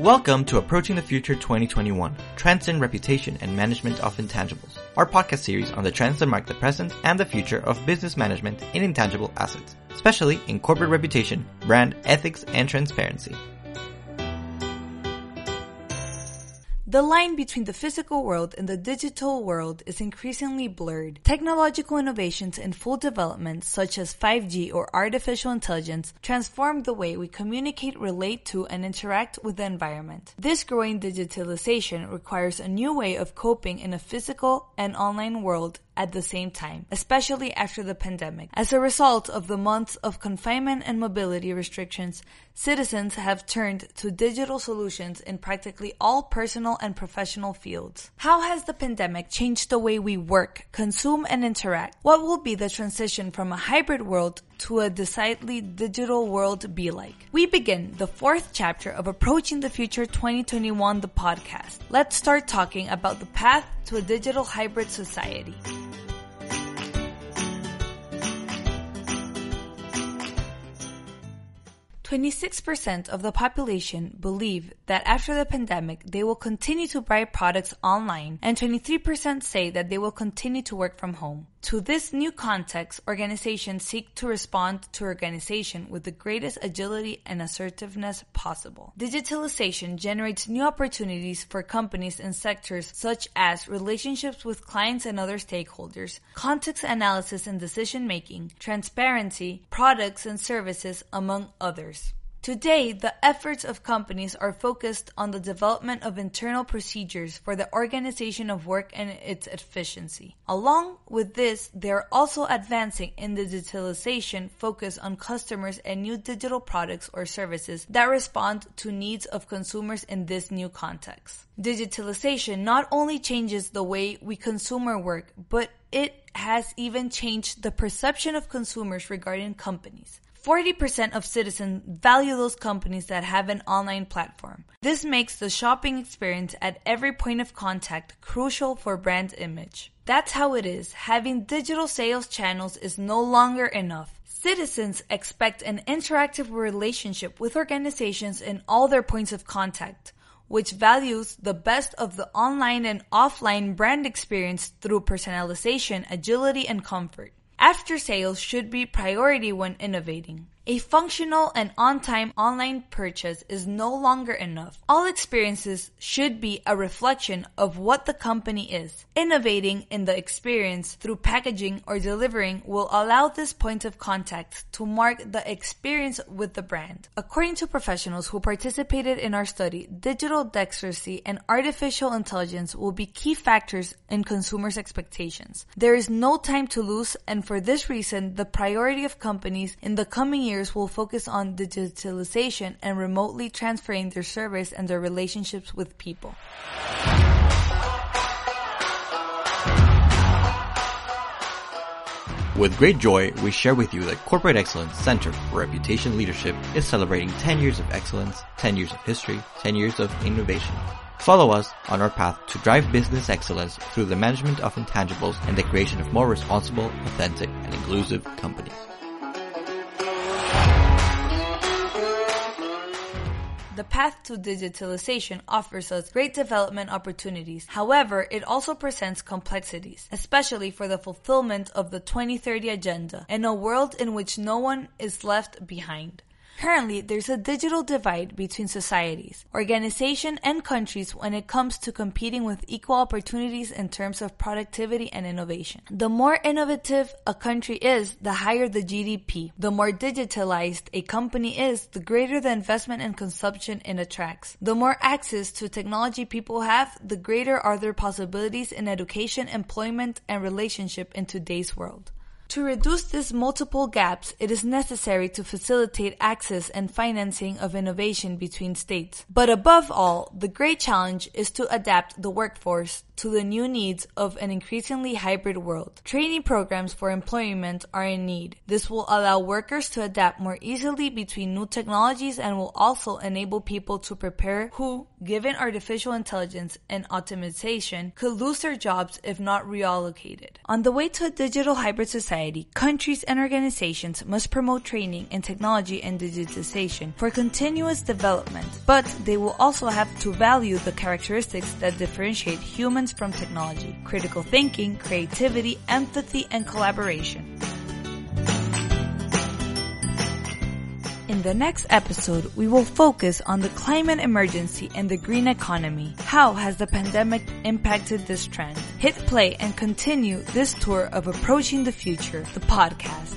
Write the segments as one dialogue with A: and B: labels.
A: Welcome to Approaching the Future 2021, Trends in Reputation and Management of Intangibles, our podcast series on the trends that mark the present and the future of business management in intangible assets, especially in corporate reputation, brand, ethics, and transparency.
B: The line between the physical world and the digital world is increasingly blurred. Technological innovations in full development, such as 5G or artificial intelligence, transform the way we communicate, relate to, and interact with the environment. This growing digitalization requires a new way of coping in a physical and online world at the same time, especially after the pandemic. As a result of the months of confinement and mobility restrictions, citizens have turned to digital solutions in practically all personal and professional fields. How has the pandemic changed the way we work, consume, and interact? What will be the transition from a hybrid world to a decidedly digital world be like? We begin the fourth chapter of Approaching the Future 2021, the podcast. Let's start talking about the path to a digital hybrid society. 26% of the population believe that after the pandemic, they will continue to buy products online, and 23% say that they will continue to work from home. To this new context, organizations seek to respond to organization with the greatest agility and assertiveness possible. Digitalization generates new opportunities for companies in sectors such as relationships with clients and other stakeholders, context analysis and decision making, transparency, products and services, among others. Today, the efforts of companies are focused on the development of internal procedures for the organization of work and its efficiency. Along with this, they are also advancing in the digitalization focus on customers and new digital products or services that respond to needs of consumers in this new context. Digitalization not only changes the way we consume our work, but it has even changed the perception of consumers regarding companies. 40% of citizens value those companies that have an online platform. This makes the shopping experience at every point of contact crucial for brand image. That's how it is. Having digital sales channels is no longer enough. Citizens expect an interactive relationship with organizations in all their points of contact, which values the best of the online and offline brand experience through personalization, agility, and comfort. After sales should be priority when innovating. A functional and on-time online purchase is no longer enough. All experiences should be a reflection of what the company is. Innovating in the experience through packaging or delivering will allow this point of contact to mark the experience with the brand. According to professionals who participated in our study, digital dexterity and artificial intelligence will be key factors in consumers' expectations. There is no time to lose and for this reason, the priority of companies in the coming years will focus on digitalization and remotely transferring their service and their relationships with people.
A: With great joy, we share with you that Corporate Excellence Center for Reputation Leadership is celebrating 10 years of excellence, 10 years of history, 10 years of innovation. Follow us on our path to drive business excellence through the management of intangibles and the creation of more responsible, authentic, and inclusive companies.
B: The path to digitalization offers us great development opportunities. However, it also presents complexities, especially for the fulfillment of the 2030 agenda in a world in which no one is left behind. Currently, there's a digital divide between societies, organizations, and countries when it comes to competing with equal opportunities in terms of productivity and innovation. The more innovative a country is, the higher the GDP. The more digitalized a company is, the greater the investment and consumption it attracts. The more access to technology people have, the greater are their possibilities in education, employment, and relationship in today's world. To reduce these multiple gaps, it is necessary to facilitate access and financing of innovation between states. But above all, the great challenge is to adapt the workforce to the new needs of an increasingly hybrid world. Training programs for employment are in need. This will allow workers to adapt more easily between new technologies and will also enable people to prepare who, given artificial intelligence and optimization, could lose their jobs if not reallocated. On the way to a digital hybrid society, society, countries and organizations must promote training in technology and digitization for continuous development, but they will also have to value the characteristics that differentiate humans from technology, critical thinking, creativity, empathy, and collaboration. In the next episode, we will focus on the climate emergency and the green economy. How has the pandemic impacted this trend? Hit play and continue this tour of Approaching the Future, the podcast.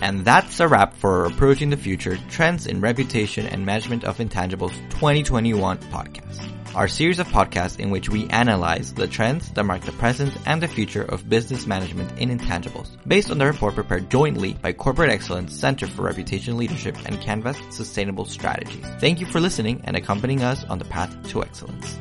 A: And that's a wrap for Approaching the Future Trends in Reputation and Management of Intangibles 2021 podcast our series of podcasts in which we analyze the trends that mark the present and the future of business management in intangibles, based on the report prepared jointly by Corporate Excellence Center for Reputation Leadership and Canvas Sustainable Strategies. Thank you for listening and accompanying us on the path to excellence.